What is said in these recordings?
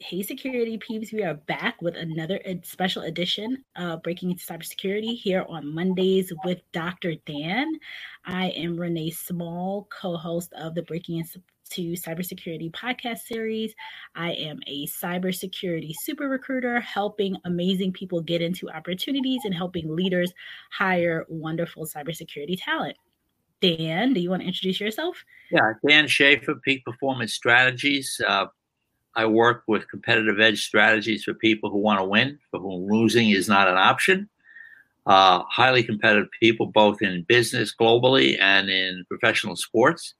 Hey, security peeps, we are back with another special edition of Breaking into Cybersecurity here on Mondays with Dr. Dan. I am Renee Small, co host of the Breaking into Cybersecurity podcast series. I am a cybersecurity super recruiter, helping amazing people get into opportunities and helping leaders hire wonderful cybersecurity talent. Dan, do you want to introduce yourself? Yeah, Dan Schaefer, Peak Performance Strategies. Uh, I work with competitive edge strategies for people who want to win, for whom losing is not an option. Uh, highly competitive people, both in business globally and in professional sports.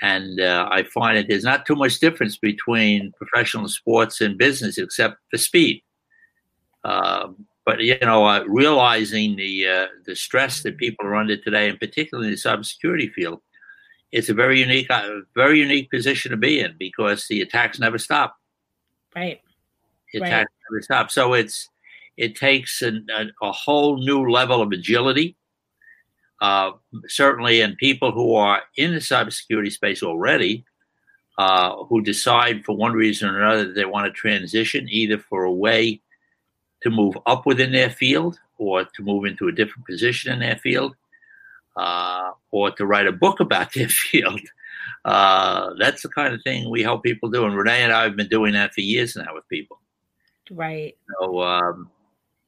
And uh, I find that there's not too much difference between professional sports and business except for speed. Uh, but you know, uh, realizing the uh, the stress that people are under today, and particularly in the cybersecurity field, it's a very unique, uh, very unique position to be in because the attacks never stop. Right. The attacks right. never stop. So it's it takes an, a, a, whole new level of agility. Uh, certainly, in people who are in the cybersecurity space already, uh, who decide for one reason or another that they want to transition either for a way to move up within their field or to move into a different position in their field uh, or to write a book about their field. Uh, that's the kind of thing we help people do. And Renee and I have been doing that for years now with people. Right. So, um,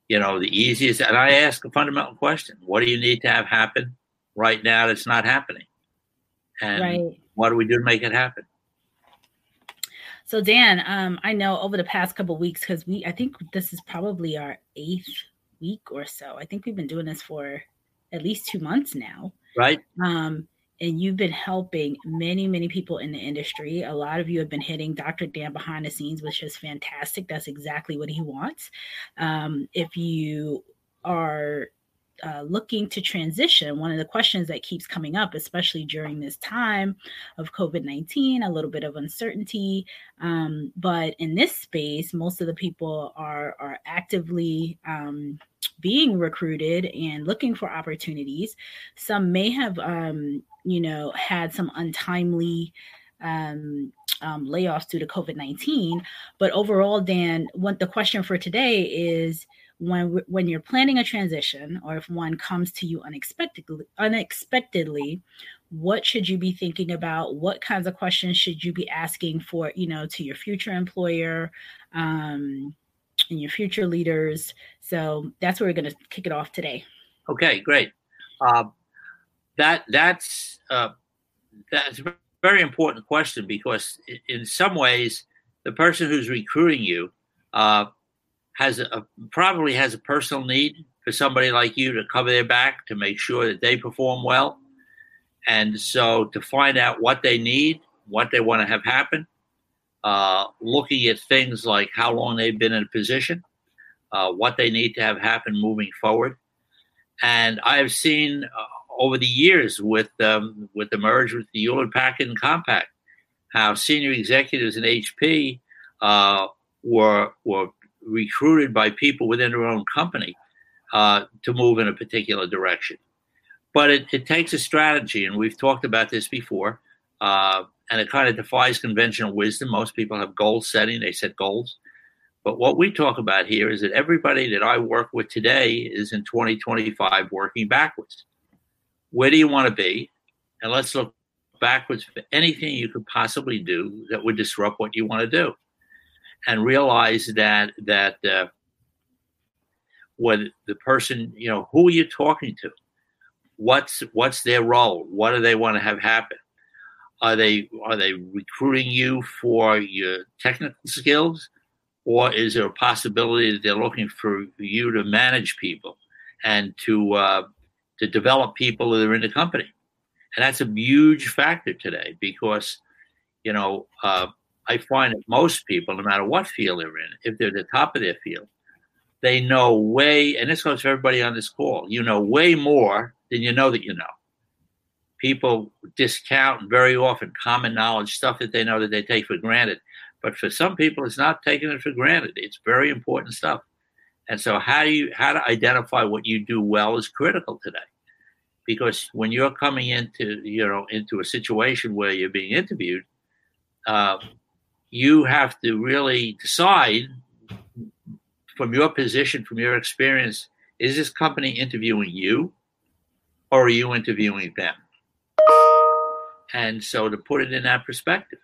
you know, the easiest, and I ask a fundamental question what do you need to have happen right now that's not happening? And right. what do we do to make it happen? So Dan, um, I know over the past couple weeks because we, I think this is probably our eighth week or so. I think we've been doing this for at least two months now. Right. Um, and you've been helping many, many people in the industry. A lot of you have been hitting Dr. Dan behind the scenes, which is fantastic. That's exactly what he wants. Um, if you are uh, looking to transition, one of the questions that keeps coming up, especially during this time of COVID 19, a little bit of uncertainty. Um, but in this space, most of the people are, are actively um, being recruited and looking for opportunities. Some may have, um, you know, had some untimely um, um, layoffs due to COVID 19. But overall, Dan, what the question for today is when when you're planning a transition or if one comes to you unexpectedly unexpectedly what should you be thinking about? What kinds of questions should you be asking for you know to your future employer um, and your future leaders? So that's where we're going to kick it off today. Okay great. Uh, that that's uh, that's a very important question because in some ways the person who's recruiting you uh, has a, probably has a personal need for somebody like you to cover their back to make sure that they perform well. And so to find out what they need, what they want to have happen, uh, looking at things like how long they've been in a position, uh, what they need to have happen moving forward. And I have seen uh, over the years with um, with the merge with the Hewlett Packard Compaq, how senior executives in HP uh, were were recruited by people within their own company uh, to move in a particular direction. But it, it, takes a strategy, and we've talked about this before, uh, and it kind of defies conventional wisdom. Most people have goal setting, they set goals. But what we talk about here is that everybody that I work with today is in 2025 working backwards. Where do you want to be? And let's look backwards for anything you could possibly do that would disrupt what you want to do and realize that that uh, when the person, you know, who are you talking to? What's what's their role? What do they want to have happen? Are they are they recruiting you for your technical skills, or is there a possibility that they're looking for you to manage people and to uh, to develop people that are in the company? And that's a huge factor today because, you know, uh, I find that most people, no matter what field they're in, if they're at the top of their field, they know way, and this goes for everybody on this call, you know way more than you know that you know. People discount very often common knowledge, stuff that they know that they take for granted. But for some people, it's not taking it for granted. It's very important stuff. And so how do you how to identify what you do well is critical today. Because when you're coming into, you know, into a situation where you're being interviewed, uh, you have to really decide from your position, from your experience, is this company interviewing you or are you interviewing them? And so to put it in that perspective.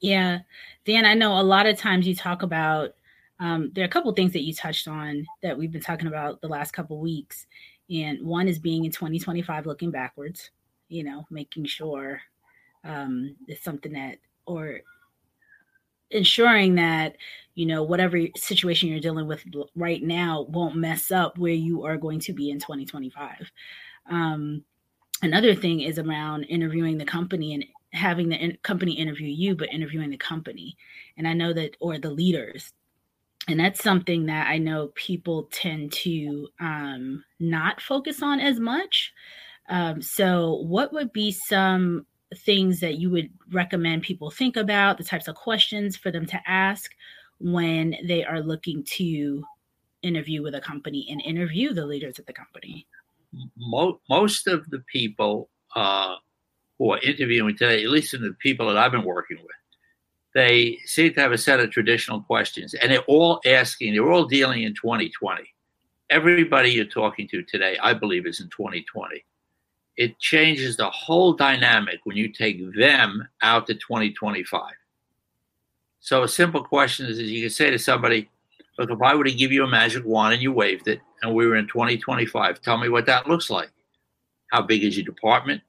Yeah. Dan, I know a lot of times you talk about um, there are a couple things that you touched on that we've been talking about the last couple weeks. And one is being in 2025 looking backwards, you know, making sure um, it's something that, or ensuring that, you know, whatever situation you're dealing with right now won't mess up where you are going to be in 2025. Um, another thing is around interviewing the company and having the in- company interview you, but interviewing the company. And I know that, or the leaders. And that's something that I know people tend to um, not focus on as much. Um, so, what would be some things that you would recommend people think about, the types of questions for them to ask when they are looking to interview with a company and interview the leaders of the company? Most of the people uh, who are interviewing today, at least in the people that I've been working with, they seem to have a set of traditional questions, and they're all asking, they're all dealing in 2020. Everybody you're talking to today, I believe, is in 2020. It changes the whole dynamic when you take them out to 2025. So a simple question is, is you can say to somebody, look, if I were to give you a magic wand and you waved it and we were in 2025, tell me what that looks like. How big is your department?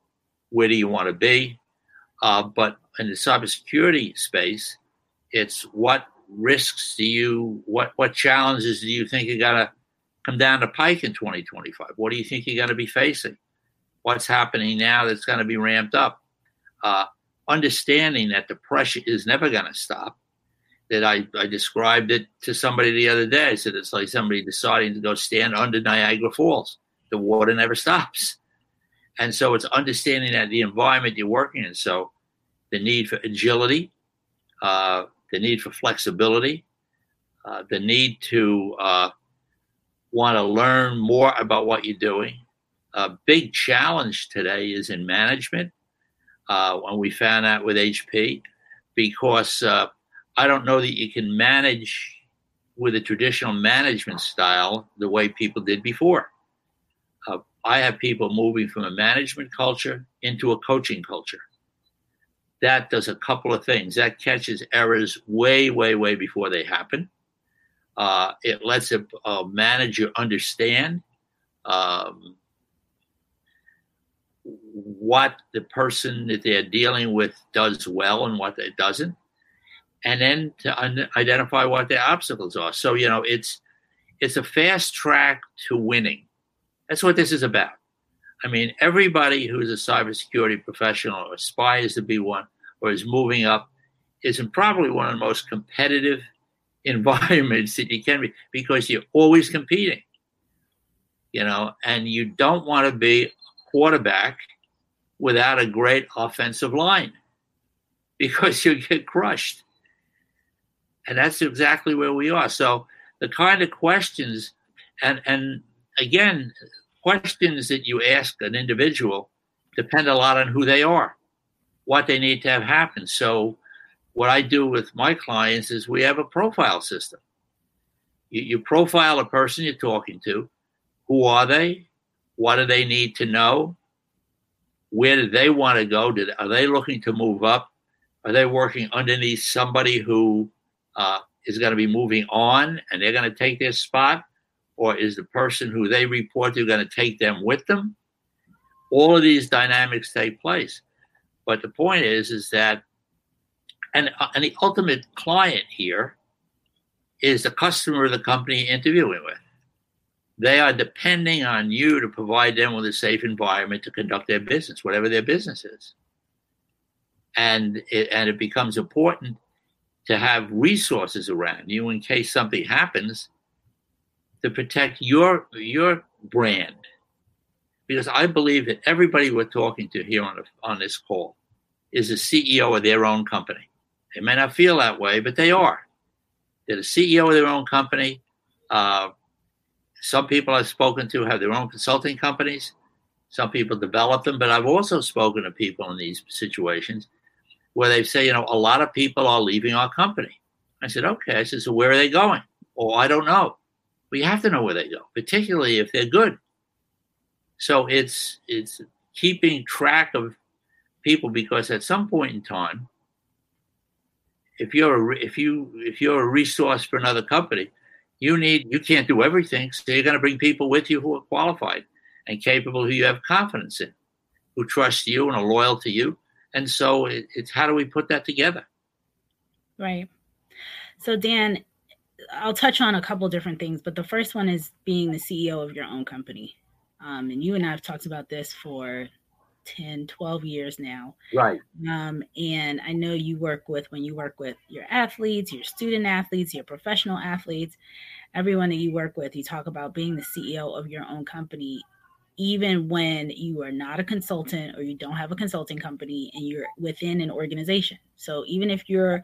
Where do you want to be? Uh, but in the cybersecurity space, it's what risks do you, what what challenges do you think are gonna come down the pike in 2025? What do you think you're going to be facing? What's happening now that's going to be ramped up? Uh, understanding that the pressure is never going to stop. That I, I described it to somebody the other day. I said it's like somebody deciding to go stand under Niagara Falls. The water never stops. And so it's understanding that the environment you're working in. So the need for agility, uh, the need for flexibility, uh, the need to uh, want to learn more about what you're doing. A big challenge today is in management. Uh, when we found out with HP, because uh, I don't know that you can manage with a traditional management style the way people did before. Uh, I have people moving from a management culture into a coaching culture. That does a couple of things. That catches errors way, way, way before they happen. Uh, it lets a, a manager understand um, what the person that they're dealing with does well and what it doesn't, and then to un- identify what their obstacles are. So you know, it's it's a fast track to winning. That's what this is about. I mean, everybody who's a cybersecurity professional or aspires to be one or is moving up is in probably one of the most competitive environments that you can be because you're always competing. You know, and you don't want to be quarterback without a great offensive line because you get crushed. And that's exactly where we are. So the kind of questions and and again, questions that you ask an individual depend a lot on who they are, what they need to have happen. So, what I do with my clients is we have a profile system. You, you profile a person you're talking to. Who are they? What do they need to know? Where do they want to go? Did, are they looking to move up? Are they working underneath somebody who uh, is going to be moving on and they're going to take their spot? or is the person who they report to going to take them with them? All of these dynamics take place. But the point is, is that, and, uh, and the ultimate client here is the customer of the company interviewing with. They are depending on you to provide them with a safe environment to conduct their business, whatever their business is. And it, and it becomes important to have resources around you in case something happens to protect your your brand because I believe that everybody we're talking to here on, a, on this call is a CEO of their own company. They may not feel that way, but they are. They're the CEO of their own company. Uh, some people I've spoken to have their own consulting companies. Some people develop them, but I've also spoken to people in these situations where they say, you know, a lot of people are leaving our company. I said, okay. I said, so where are they going? Oh, I don't know. You have to know where they go, particularly if they're good. So it's it's keeping track of people because at some point in time, if you're a, if you if you're a resource for another company, you need you can't do everything. So you're going to bring people with you who are qualified and capable, who you have confidence in, who trust you and are loyal to you. And so it, it's how do we put that together? Right. So Dan, I'll touch on a couple different things, but the first one is being the CEO of your own company. Um, and you and I have talked about this for 10, 12 years now. Right. Um, and I know you work with, when you work with your athletes, your student athletes, your professional athletes, everyone that you work with, you talk about being the CEO of your own company, even when you are not a consultant or you don't have a consulting company and you're within an organization. So even if you're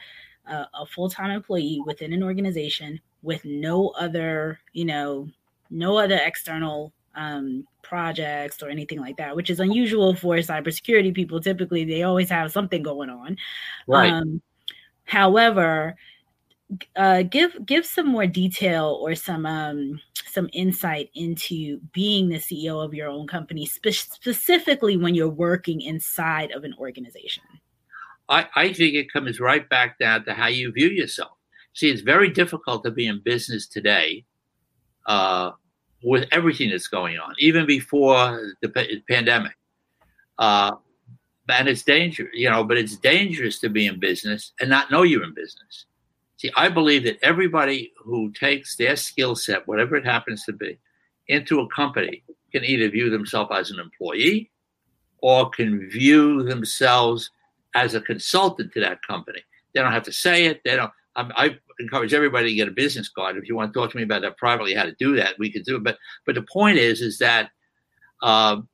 a, a full-time employee within an organization with no other, you know, no other external um, projects or anything like that, which is unusual for cybersecurity people. Typically, they always have something going on. Right. Um, however, uh, give give some more detail or some um, some insight into being the CEO of your own company, spe- specifically when you're working inside of an organization. I, I think it comes right back down to how you view yourself. See, it's very difficult to be in business today uh, with everything that's going on, even before the p- pandemic. Uh, and it's dangerous, you know, but it's dangerous to be in business and not know you're in business. See, I believe that everybody who takes their skill set, whatever it happens to be, into a company can either view themselves as an employee or can view themselves as a consultant to that company. They don't have to say it. They don't. I, I encourage everybody to get a business card. If you want to talk to me about that privately, how to do that, we could do it. But but the point is, is that um,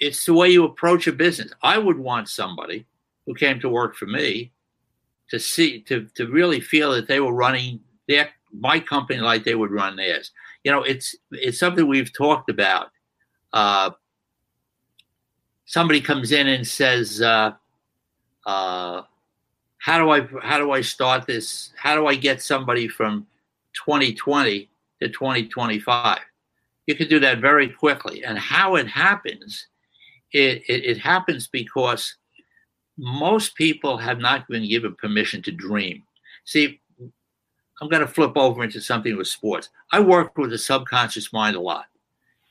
it's the way you approach a business. I would want somebody who came to work for me to see to to really feel that they were running their my company like they would run theirs. You know, it's it's something we've talked about. Uh, somebody comes in and says, uh, uh, "How do I how do I start this? How do I get somebody from 2020 to 2025?" You can do that very quickly. And how it happens, it, it, it happens because most people have not been given permission to dream. See, I'm going to flip over into something with sports. I work with the subconscious mind a lot.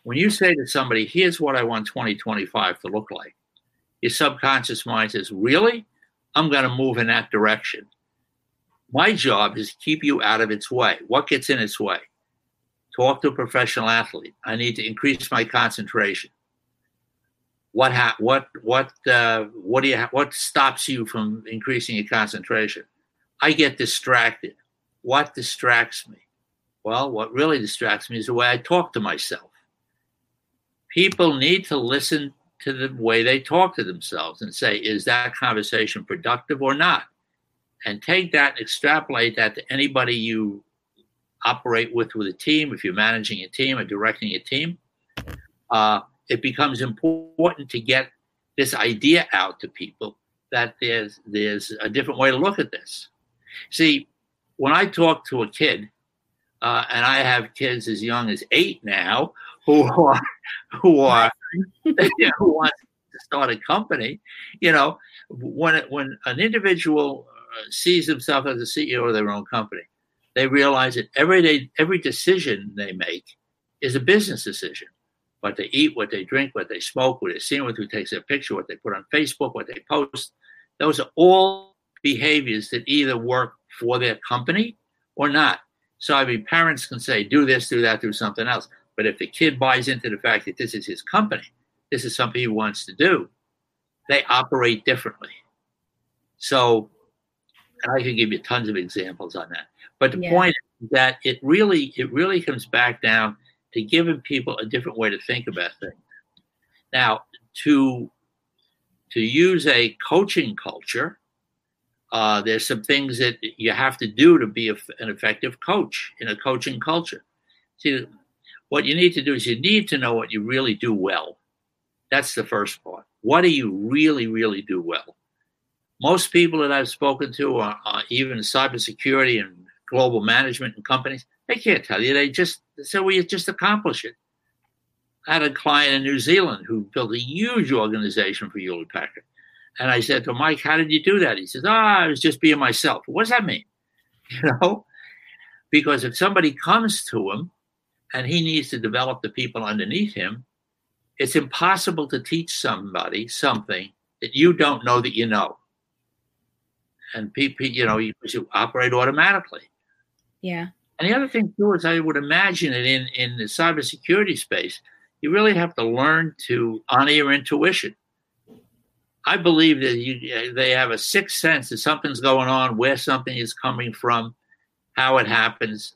When you say to somebody, here's what I want 2025 to look like, your subconscious mind says, really? I'm going to move in that direction. My job is to keep you out of its way. What gets in its way? Talk to a professional athlete. I need to increase my concentration. What ha- what what uh, what do you ha- what stops you from increasing your concentration? I get distracted. What distracts me? Well, what really distracts me is the way I talk to myself people need to listen to the way they talk to themselves and say, is that conversation productive or not? And take that and extrapolate that to anybody you operate with with a team. If you're managing a team or directing a team, uh, it becomes important to get this idea out to people that there's there's a different way to look at this. See, when I talk to a kid, uh, and I have kids as young as eight now who are who are who want to start a company. You know, when it, when an individual uh, sees himself as a CEO of their own company, they realize that every day every decision they make is a business decision. What they eat, what they drink, what they smoke, what they see with, who takes their picture, what they put on Facebook, what they post. Those are all behaviors that either work for their company or not. So I mean, parents can say, do this, do that, do something else. But if the kid buys into the fact that this is his company, this is something he wants to do, they operate differently. So, and I can give you tons of examples on that. But the yeah. point is that it really, it really comes back down to giving people a different way to think about things. Now, to to use a coaching culture, uh, there's some things that you have to do to be a, an effective coach in a coaching culture. See, what you need to do is you need to know what you really do well. That's the first part. What do you really, really do well? most people that I've spoken to, are, are even cybersecurity and global management and companies, they can't tell you. They just say, well, you just accomplish it. I had a client in New Zealand who built a huge organization for Hewlett Packard. And I said to Mike, how did you do that? He says, ah, oh, I was just being myself. What does that mean? You know, because if somebody comes to him and he needs to develop the people underneath him, it's impossible to teach somebody something that you don't know that you know. And people, you know, you, you operate automatically. Yeah. And the other thing too is I would imagine it in in the cybersecurity space, you really have to learn to honor your intuition. I believe that you, they have a sixth sense that something's going on, where something is coming from, how it happens,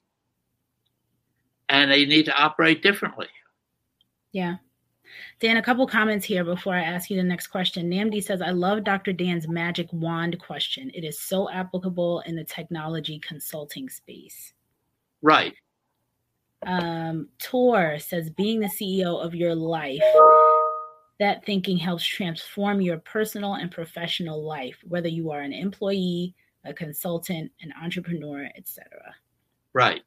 and they need to operate differently. Yeah. Dan, a couple comments here before I ask you the next question. Namdi says, I love Dr. Dan's magic wand question. It is so applicable in the technology consulting space. Right. Um, Tor says, being the CEO of your life, that thinking helps transform your personal and professional life, whether you are an employee, a consultant, an entrepreneur, etc. Right.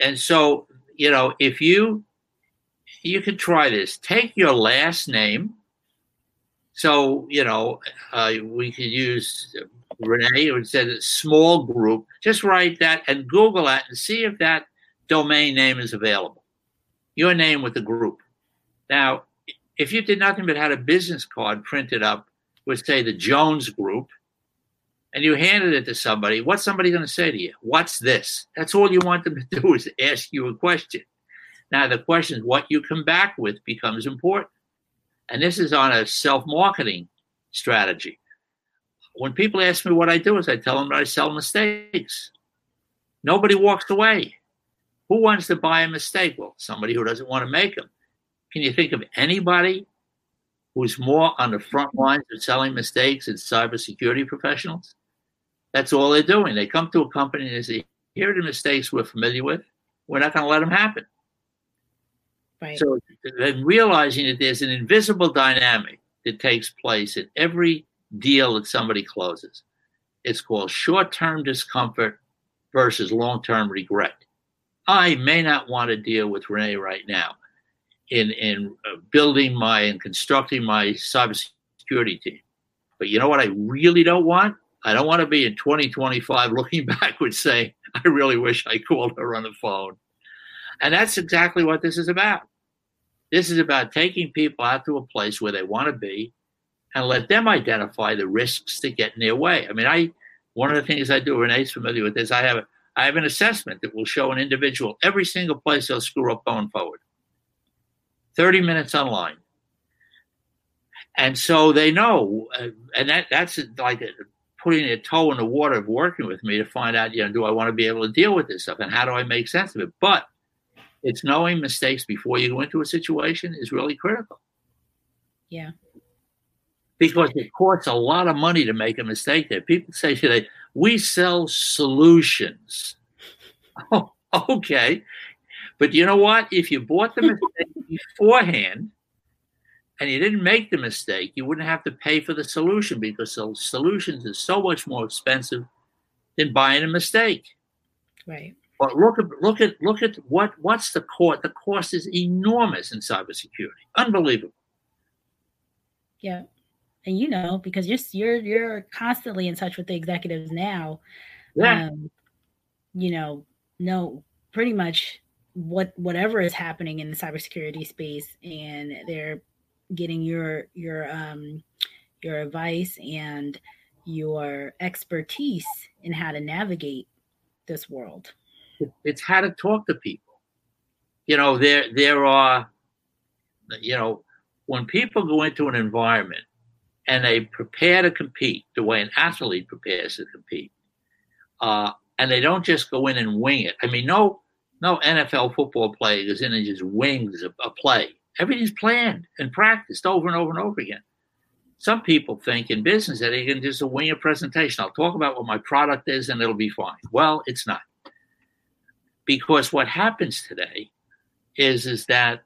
And so, you know, if you you can try this. Take your last name. So, you know, uh, we could use Renee, or said small group. Just write that and Google that and see if that domain name is available. Your name with the group. Now, if you did nothing but had a business card printed up with, say, the Jones Group, and you handed it to somebody, what's somebody going to say to you? What's this? That's all you want them to do is ask you a question. Now, the question is what you come back with becomes important. And this is on a self marketing strategy. When people ask me what I do, is I tell them that I sell mistakes. Nobody walks away. Who wants to buy a mistake? Well, somebody who doesn't want to make them. Can you think of anybody who's more on the front lines of selling mistakes than cybersecurity professionals? That's all they're doing. They come to a company and they say, here are the mistakes we're familiar with. We're not going to let them happen. Right. So then realizing that there's an invisible dynamic that takes place in every deal that somebody closes. It's called short-term discomfort versus long-term regret. I may not want to deal with Renee right now in in uh, building my and constructing my cybersecurity team. But you know what I really don't want? I don't want to be in 2025 looking backwards saying, I really wish I called her on the phone. And that's exactly what this is about. This is about taking people out to a place where they want to be and let them identify the risks that get in their way. I mean, I one of the things I do, Renee's familiar with this, I have a, I have an assessment that will show an individual every single place they'll screw up going forward. 30 minutes online. And so they know, uh, and that that's like putting a toe in the water of working with me to find out, you know, do I want to be able to deal with this stuff and how do I make sense of it? But it's knowing mistakes before you go into a situation is really critical. Yeah. Because it costs a lot of money to make a mistake there. People say today, we sell solutions. Oh, okay. But you know what? If you bought the mistake beforehand and you didn't make the mistake, you wouldn't have to pay for the solution because the solutions is so much more expensive than buying a mistake. Right. But look at look at look at what what's the cost? The cost is enormous in cybersecurity. Unbelievable. Yeah. And you know, because you're you're you're constantly in touch with the executives now. Yeah. Um, you know, know pretty much what whatever is happening in the cybersecurity space and they're getting your your um your advice and your expertise in how to navigate this world. It's how to talk to people. You know, there there are, you know, when people go into an environment and they prepare to compete the way an athlete prepares to compete, uh, and they don't just go in and wing it. I mean, no no NFL football player goes in and just wings a, a play. Everything's planned and practiced over and over and over again. Some people think in business that they can just wing a presentation. I'll talk about what my product is and it'll be fine. Well, it's not because what happens today is is that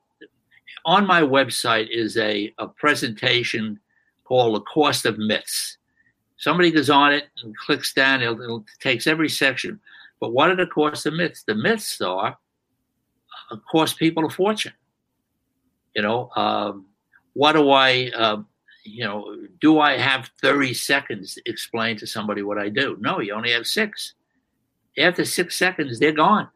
on my website is a, a presentation called the cost of myths Somebody goes on it and clicks down, it it takes every section. But what are the cost of myths? The myths are uh, cost people a fortune. You know, um, what do I, uh, you know, do I have 30 seconds to explain to somebody what I do? No, you only have six. After six seconds, they're gone.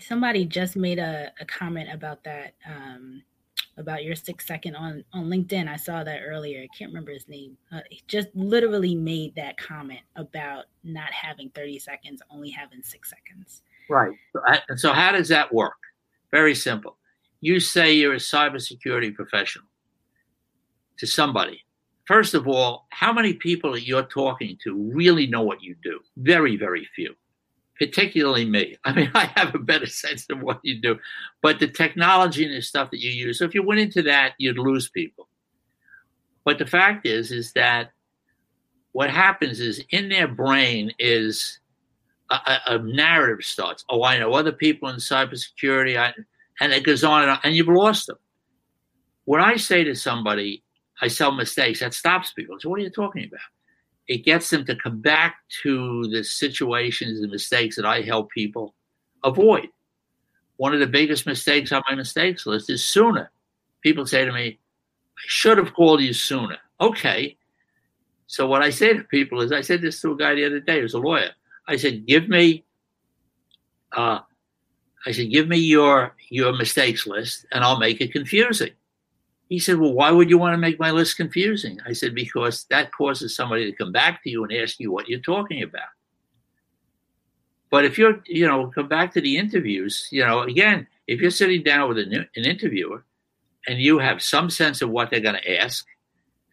Somebody just made a, a comment about that, um, about your six second on, on LinkedIn. I saw that earlier. I can't remember his name. Uh, he just literally made that comment about not having 30 seconds, only having six seconds. Right. So, so how does that work? Very simple. You say you're a cybersecurity professional to somebody. First of all, how many people that you're talking to really know what you do? Very, very few, particularly me. I mean, I have a better sense of what you do, but the technology and the stuff that you use, so if you went into that, you'd lose people. But the fact is, is that what happens is in their brain is a, a narrative starts. Oh, I know other people in cybersecurity, I, and it goes on and on, and you've lost them. When I say to somebody, I sell mistakes, that stops people. So, what are you talking about? It gets them to come back to the situations and mistakes that I help people avoid. One of the biggest mistakes on my mistakes list is sooner. People say to me, I should have called you sooner. Okay. So, what I say to people is, I said this to a guy the other day who's a lawyer. I said, give me, uh, I said, give me your your mistakes list, and I'll make it confusing. He said, Well, why would you want to make my list confusing? I said, Because that causes somebody to come back to you and ask you what you're talking about. But if you're, you know, come back to the interviews, you know, again, if you're sitting down with an, an interviewer and you have some sense of what they're going to ask,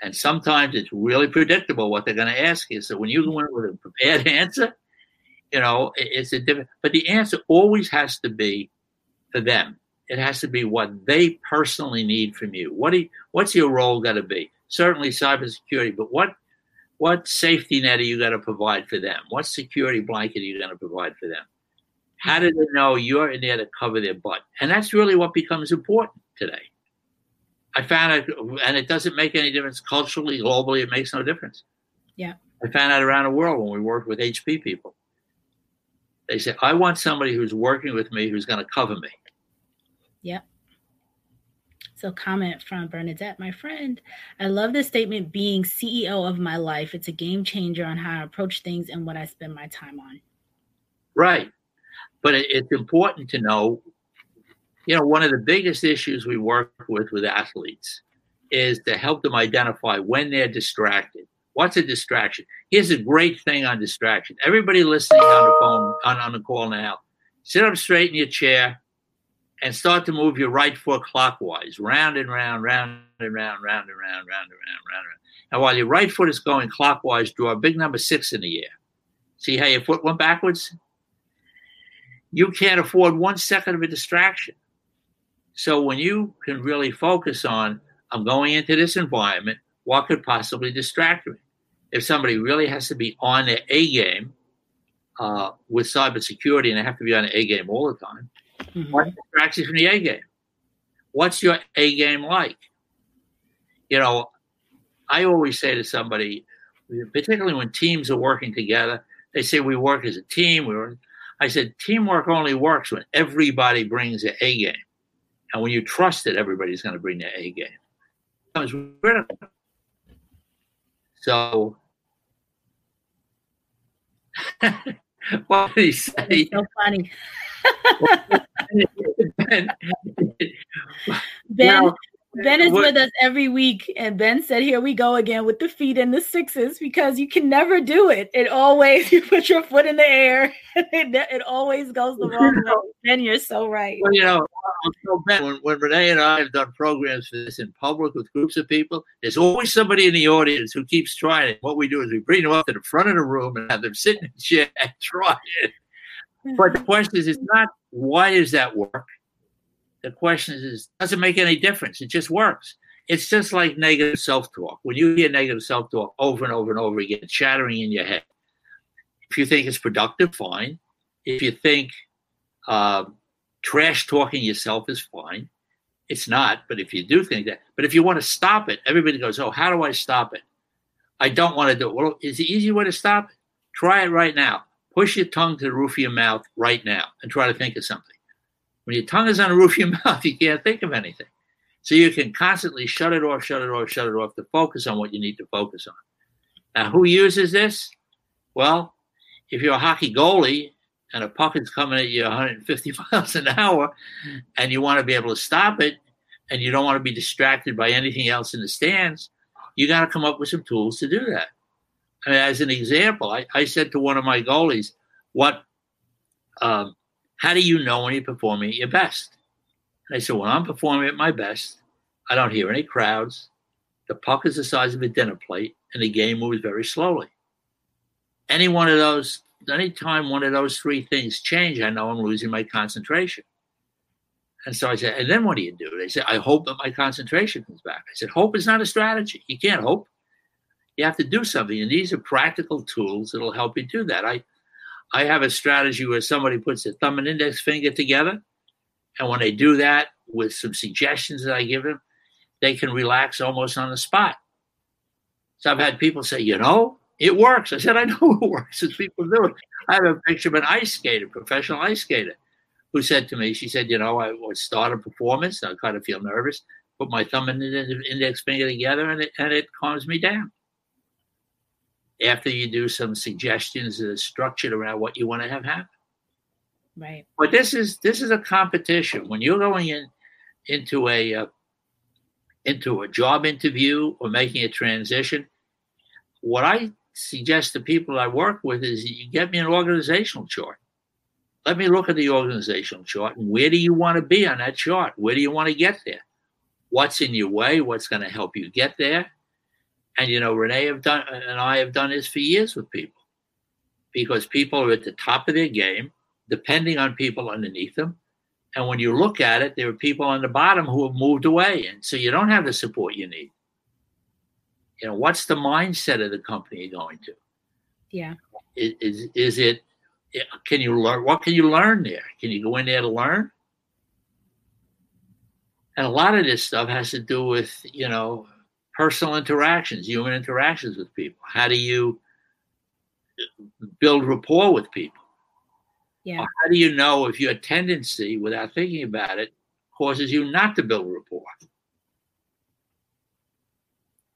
and sometimes it's really predictable what they're going to ask you. So when you go in with a prepared answer, you know, it's a different, but the answer always has to be for them. It has to be what they personally need from you. What do you, what's your role going to be? Certainly cybersecurity, but what what safety net are you going to provide for them? What security blanket are you going to provide for them? How do they know you're in there to cover their butt? And that's really what becomes important today. I found out, and it doesn't make any difference culturally, globally, it makes no difference. Yeah. I found out around the world when we worked with HP people. They say, I want somebody who's working with me who's going to cover me. Yep. So, comment from Bernadette, my friend. I love this statement being CEO of my life. It's a game changer on how I approach things and what I spend my time on. Right. But it's important to know, you know, one of the biggest issues we work with with athletes is to help them identify when they're distracted. What's a distraction? Here's a great thing on distraction. Everybody listening on the phone, on, on the call now, sit up straight in your chair and start to move your right foot clockwise, round and round, round and round, round and round, round and round, round and round. And while your right foot is going clockwise, draw a big number six in the air. See how your foot went backwards? You can't afford one second of a distraction. So when you can really focus on, I'm going into this environment, what could possibly distract me? If somebody really has to be on their A game uh, with cybersecurity and they have to be on their A game all the time, Mm-hmm. What distracts you from the A game? What's your A game like? You know, I always say to somebody, particularly when teams are working together, they say we work as a team. We work. I said teamwork only works when everybody brings their A game, and when you trust that everybody's going to bring their A game. So, what did he say? so funny. ben, Ben is what, with us every week, and Ben said, "Here we go again with the feet and the sixes because you can never do it. It always you put your foot in the air, it, it always goes the wrong way." Ben, you're so right. Well, you know, so Ben, when, when Renee and I have done programs for this in public with groups of people, there's always somebody in the audience who keeps trying it. What we do is we bring them up to the front of the room and have them sit in a chair and try it. But the question is, it's not why does that work? The question is, does it make any difference? It just works. It's just like negative self talk. When you hear negative self talk over and over and over again, chattering in your head, if you think it's productive, fine. If you think uh, trash talking yourself is fine, it's not. But if you do think that, but if you want to stop it, everybody goes, Oh, how do I stop it? I don't want to do it. Well, is the easy way to stop it? Try it right now. Push your tongue to the roof of your mouth right now and try to think of something. When your tongue is on the roof of your mouth, you can't think of anything. So you can constantly shut it off, shut it off, shut it off to focus on what you need to focus on. Now, who uses this? Well, if you're a hockey goalie and a puck is coming at you 150 miles an hour and you want to be able to stop it and you don't want to be distracted by anything else in the stands, you got to come up with some tools to do that. I mean, as an example, I, I, said to one of my goalies, "What? Um, how do you know when you're performing at your best?" And I said, when I'm performing at my best, I don't hear any crowds. The puck is the size of a dinner plate, and the game moves very slowly. Any one of those, anytime one of those three things change, I know I'm losing my concentration. And so I said, and then what do you do? They said, I hope that my concentration comes back. I said, hope is not a strategy. You can't hope. You have to do something. And these are practical tools that'll help you do that. I I have a strategy where somebody puts their thumb and index finger together and when they do that with some suggestions that I give them, they can relax almost on the spot. So I've had people say, you know, it works. I said, I know it works as people do it. I have a picture of an ice skater, professional ice skater, who said to me, she said, you know, I would start a performance. I kind of feel nervous, put my thumb and index finger together, and it, and it calms me down. After you do some suggestions that are structured around what you want to have happen. Right. But this is this is a competition. When you're going in into a uh, into a job interview or making a transition, what I suggest to people I work with is you get me an organizational chart. Let me look at the organizational chart and where do you want to be on that chart? Where do you want to get there? What's in your way? What's going to help you get there? And you know, Renee have done and I have done this for years with people because people are at the top of their game depending on people underneath them. And when you look at it, there are people on the bottom who have moved away. And so you don't have the support you need. You know, what's the mindset of the company going to? Yeah. Is, is, is it, can you learn? What can you learn there? Can you go in there to learn? And a lot of this stuff has to do with, you know, personal interactions, human interactions with people. How do you build rapport with people? Yeah. how do you know if your tendency, without thinking about it, causes you not to build rapport?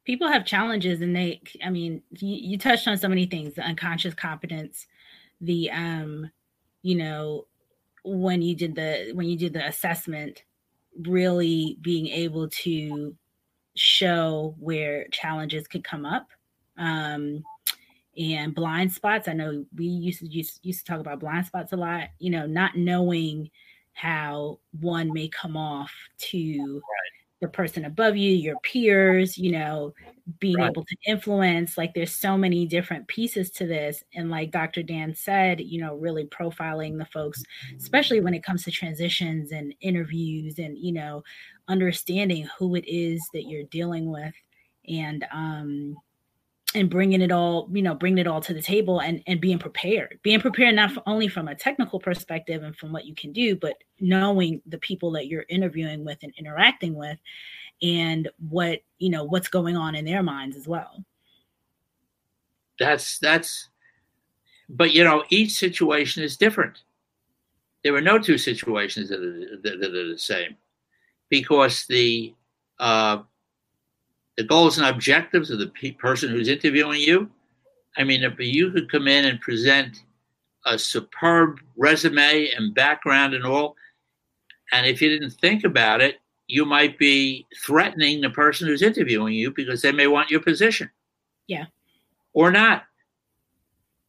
People have challenges, and they, I mean, you, you touched on so many things: the unconscious competence, the, um, you know, when you did the when you did the assessment, really being able to show where challenges could come up. Um, and blind spots. I know we used to used, used to talk about blind spots a lot, you know, not knowing how one may come off to right. The person above you, your peers, you know, being right. able to influence. Like there's so many different pieces to this. And like Dr. Dan said, you know, really profiling the folks, especially when it comes to transitions and interviews and, you know, understanding who it is that you're dealing with. And um, and bringing it all you know bringing it all to the table and and being prepared being prepared not only from a technical perspective and from what you can do but knowing the people that you're interviewing with and interacting with and what you know what's going on in their minds as well. That's that's but you know each situation is different. There are no two situations that are, that, that are the same because the uh, the goals and objectives of the pe- person who's interviewing you. I mean, if you could come in and present a superb resume and background and all, and if you didn't think about it, you might be threatening the person who's interviewing you because they may want your position. Yeah. Or not.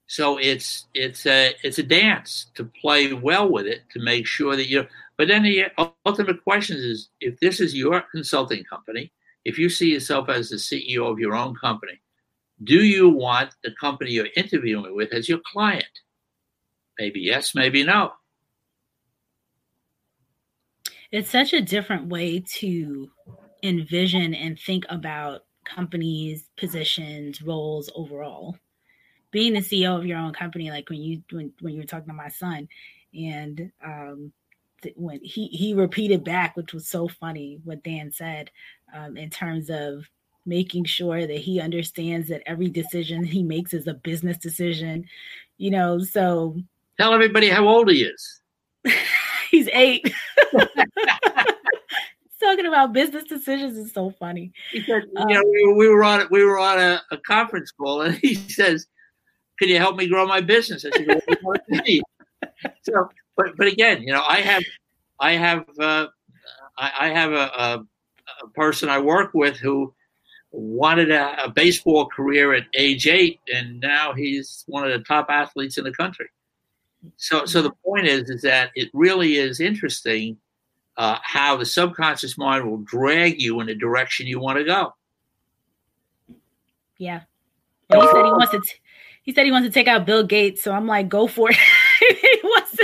So it's it's a it's a dance to play well with it to make sure that you. But then the ultimate question is: if this is your consulting company, if you see yourself as the CEO of your own company, do you want the company you're interviewing with as your client? Maybe yes, maybe no. It's such a different way to envision and think about companies, positions, roles overall. Being the CEO of your own company, like when you when, when you were talking to my son, and um, when he he repeated back, which was so funny what Dan said um, in terms of making sure that he understands that every decision he makes is a business decision. You know, so tell everybody how old he is. he's eight. talking about business decisions is so funny. He said, um, you know, we, we, were on we were on a, a, conference call, and he says, "Can you help me grow my business?" I said, well, "So, but but again, you know, I have I have uh, I, I, have a, a, a, person I work with who wanted a, a baseball career at age eight, and now he's one of the top athletes in the country. So, so the point is, is that it really is interesting uh, how the subconscious mind will drag you in the direction you want to go. Yeah. He said he wants to. T- he said he wants to take out Bill Gates, so I'm like, go for it.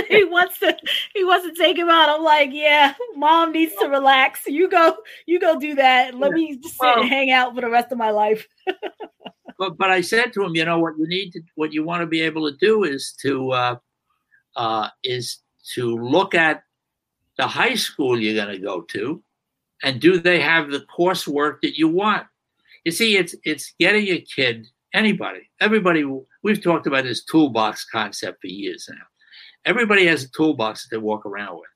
he wants to. He wants to. He wants to take him out. I'm like, yeah, mom needs to relax. You go. You go do that. Let me just sit well, and hang out for the rest of my life. but but I said to him, you know what you need to, what you want to be able to do is to uh, uh, is to look at the high school you're going to go to, and do they have the coursework that you want? You see, it's it's getting a kid, anybody, everybody. We've talked about this toolbox concept for years now. Everybody has a toolbox that they walk around with.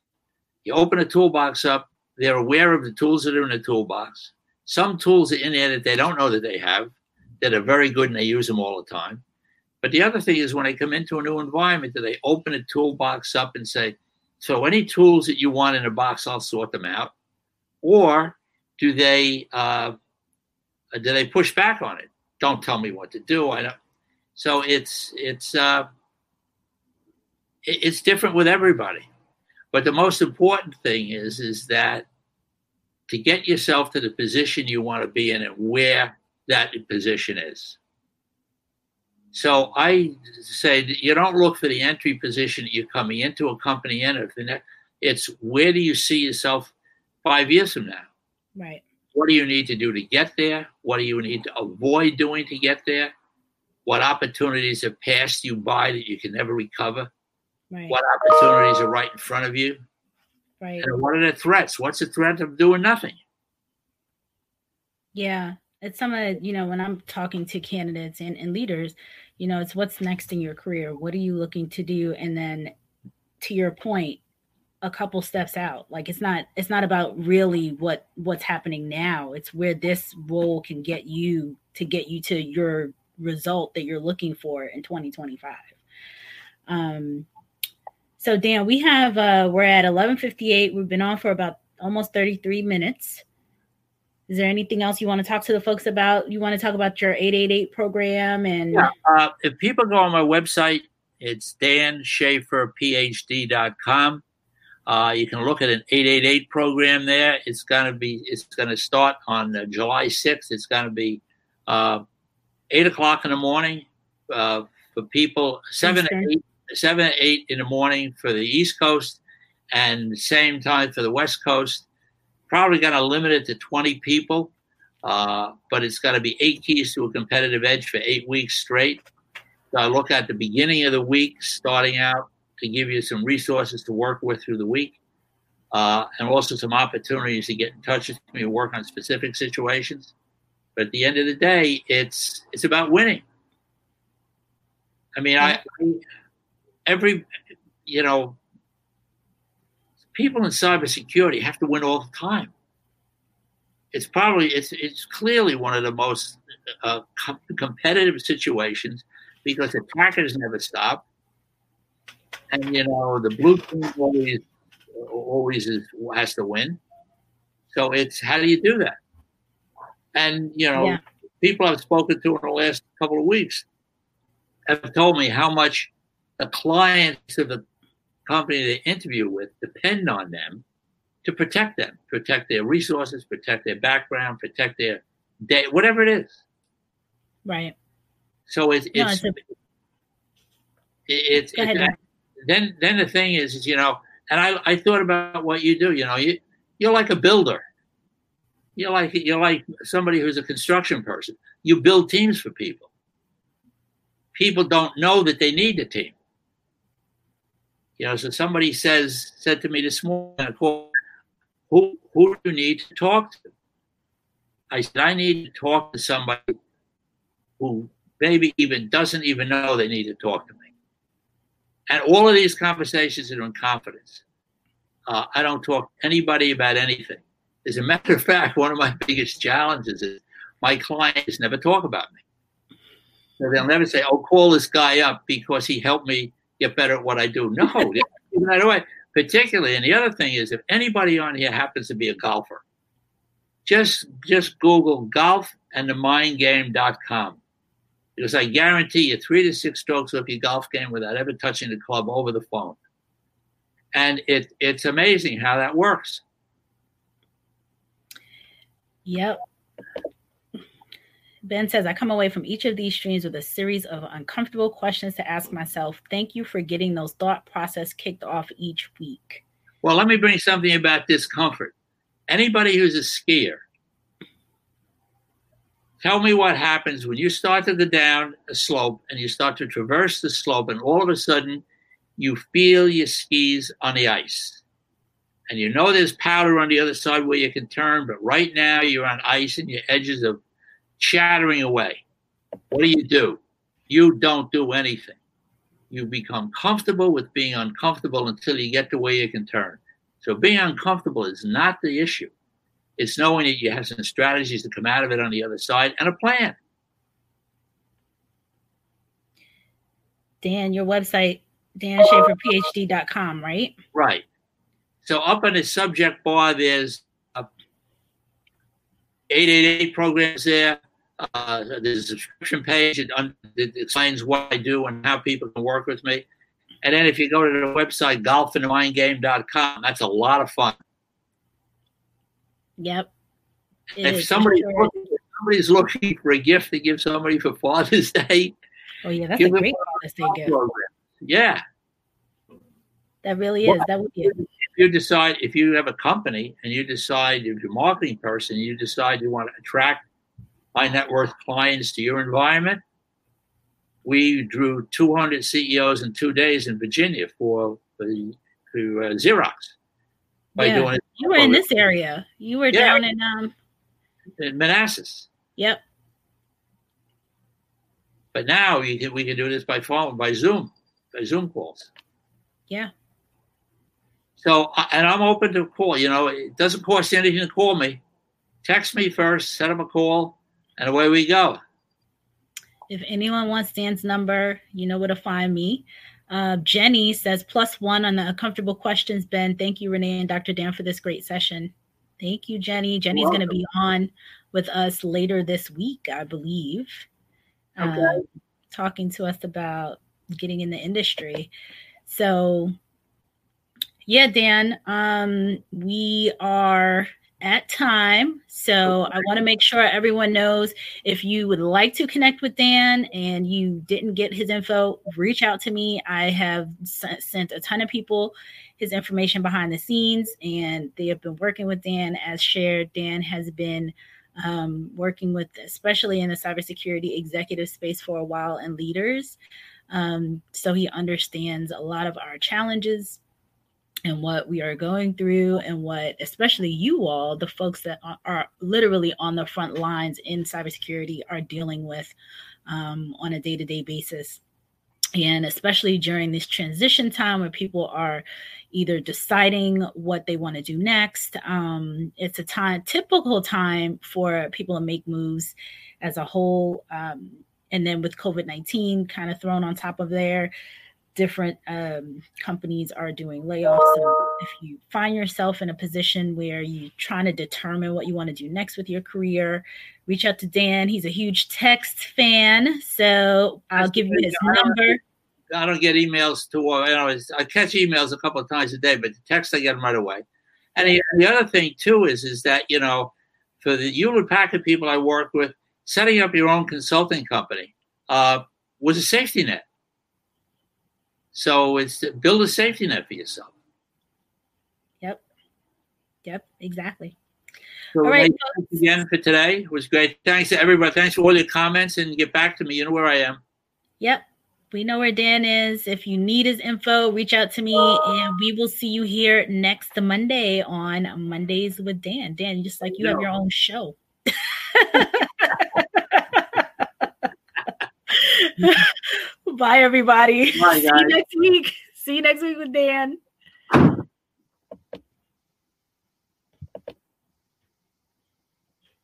You open a toolbox up, they're aware of the tools that are in the toolbox. Some tools are in there that they don't know that they have that are very good and they use them all the time. But the other thing is when they come into a new environment, do they open a toolbox up and say, so any tools that you want in a box, I'll sort them out. Or do they uh, do they push back on it? Don't tell me what to do. I don't. So it's it's uh, it's different with everybody. But the most important thing is is that to get yourself to the position you want to be in and where that position is. So I say you don't look for the entry position that you're coming into a company in. It's where do you see yourself five years from now? Right. What do you need to do to get there? What do you need to avoid doing to get there? What opportunities have passed you by that you can never recover? Right. What opportunities are right in front of you? Right. And what are the threats? What's the threat of doing nothing? Yeah it's some of you know when i'm talking to candidates and, and leaders you know it's what's next in your career what are you looking to do and then to your point a couple steps out like it's not it's not about really what what's happening now it's where this role can get you to get you to your result that you're looking for in 2025 um so dan we have uh we're at 1158 we've been on for about almost 33 minutes is there anything else you want to talk to the folks about? You want to talk about your 888 program and yeah, uh, if people go on my website, it's danschaferphd.com. Uh, you can look at an 888 program there. It's going to be it's going to start on uh, July 6th. It's going to be uh, eight o'clock in the morning uh, for people seven to eight, seven eight in the morning for the East Coast, and same time for the West Coast probably going to limit it to 20 people, uh, but it's going to be eight keys to a competitive edge for eight weeks straight. So I look at the beginning of the week, starting out to give you some resources to work with through the week, uh, and also some opportunities to get in touch with me and work on specific situations. But at the end of the day, it's it's about winning. I mean, I, I every you know people in cybersecurity have to win all the time. It's probably it's it's clearly one of the most uh, com- competitive situations because attackers never stop, and you know the blue team always always is, has to win. So it's how do you do that? And you know, yeah. people I've spoken to in the last couple of weeks have told me how much the clients of the company they interview with depend on them to protect them, protect their resources, protect their background, protect their day, whatever it is. Right. So it's no, it's, it's, a, it's, it's then then the thing is, is you know, and I I thought about what you do. You know, you you're like a builder. You're like you're like somebody who's a construction person. You build teams for people. People don't know that they need a team. You know, so somebody says said to me this morning, who who do you need to talk to? I said, I need to talk to somebody who maybe even doesn't even know they need to talk to me. And all of these conversations are in confidence. Uh, I don't talk to anybody about anything. As a matter of fact, one of my biggest challenges is my clients never talk about me. So they'll never say, "Oh, call this guy up because he helped me get better at what I do." No, the way, particularly. And the other thing is, if anybody on here happens to be a golfer, just just Google golf and the mind mindgame.com. Because I guarantee you three to six strokes off your golf game without ever touching the club over the phone. And it it's amazing how that works. Yep. Ben says, I come away from each of these streams with a series of uncomfortable questions to ask myself. Thank you for getting those thought process kicked off each week. Well, let me bring something about discomfort. Anybody who's a skier, tell me what happens when you start to go down a slope and you start to traverse the slope, and all of a sudden you feel your skis on the ice. And you know there's powder on the other side where you can turn, but right now you're on ice and your edges are chattering away. What do you do? You don't do anything. You become comfortable with being uncomfortable until you get to where you can turn. So being uncomfortable is not the issue. It's knowing that you have some strategies to come out of it on the other side and a plan. Dan, your website, danschaferphd.com, right? Right. So up on the subject bar, there's a 888 programs there. Uh, there's a subscription page. It, un- it, explains what I do and how people can work with me. And then if you go to the website, golfandthemindgame.com, that's a lot of fun. Yep. if somebody sure. looking, if somebody's looking for a gift to give somebody for Father's Day, oh yeah, that's a great Father's Day gift. Yeah, that really is. Well, that would be. If you decide, if you have a company and you decide, if you're a marketing person, you decide you want to attract high net worth clients to your environment, we drew 200 CEOs in two days in Virginia for the for, uh, Xerox by yeah. doing it. You were in this area. You were yeah. down in um in Manassas. Yep. But now we can we can do this by phone, by Zoom, by Zoom calls. Yeah. So and I'm open to call. You know, it doesn't cost anything to call me. Text me first, set up a call, and away we go. If anyone wants Dan's number, you know where to find me. Uh, Jenny says plus one on the uncomfortable questions, Ben. Thank you, Renee and Dr. Dan, for this great session. Thank you, Jenny. Jenny's going to be on with us later this week, I believe, okay. uh, talking to us about getting in the industry. So, yeah, Dan, um, we are at time. So I want to make sure everyone knows if you would like to connect with Dan and you didn't get his info, reach out to me. I have sent a ton of people his information behind the scenes and they have been working with Dan as shared. Dan has been um, working with, especially in the cybersecurity executive space for a while and leaders. Um, so he understands a lot of our challenges and what we are going through and what especially you all the folks that are, are literally on the front lines in cybersecurity are dealing with um, on a day-to-day basis. And especially during this transition time where people are either deciding what they want to do next um, it's a time typical time for people to make moves as a whole um, and then with covid-19 kind of thrown on top of there different um, companies are doing layoffs. So if you find yourself in a position where you're trying to determine what you want to do next with your career, reach out to Dan. He's a huge text fan, so I'll give you his number. I don't get emails to, you know, I catch emails a couple of times a day, but the text I get them right away. And the, the other thing too is, is that you know, for the Hewlett Packard people I work with, setting up your own consulting company uh, was a safety net so it's to build a safety net for yourself. Yep. Yep. Exactly. So all right. Thanks again for today. It was great. Thanks to everybody. Thanks for all your comments and get back to me. You know where I am. Yep. We know where Dan is. If you need his info, reach out to me and we will see you here next Monday on Mondays with Dan. Dan, just like you have your own show. Bye, everybody. Bye, See you next week. See you next week with Dan.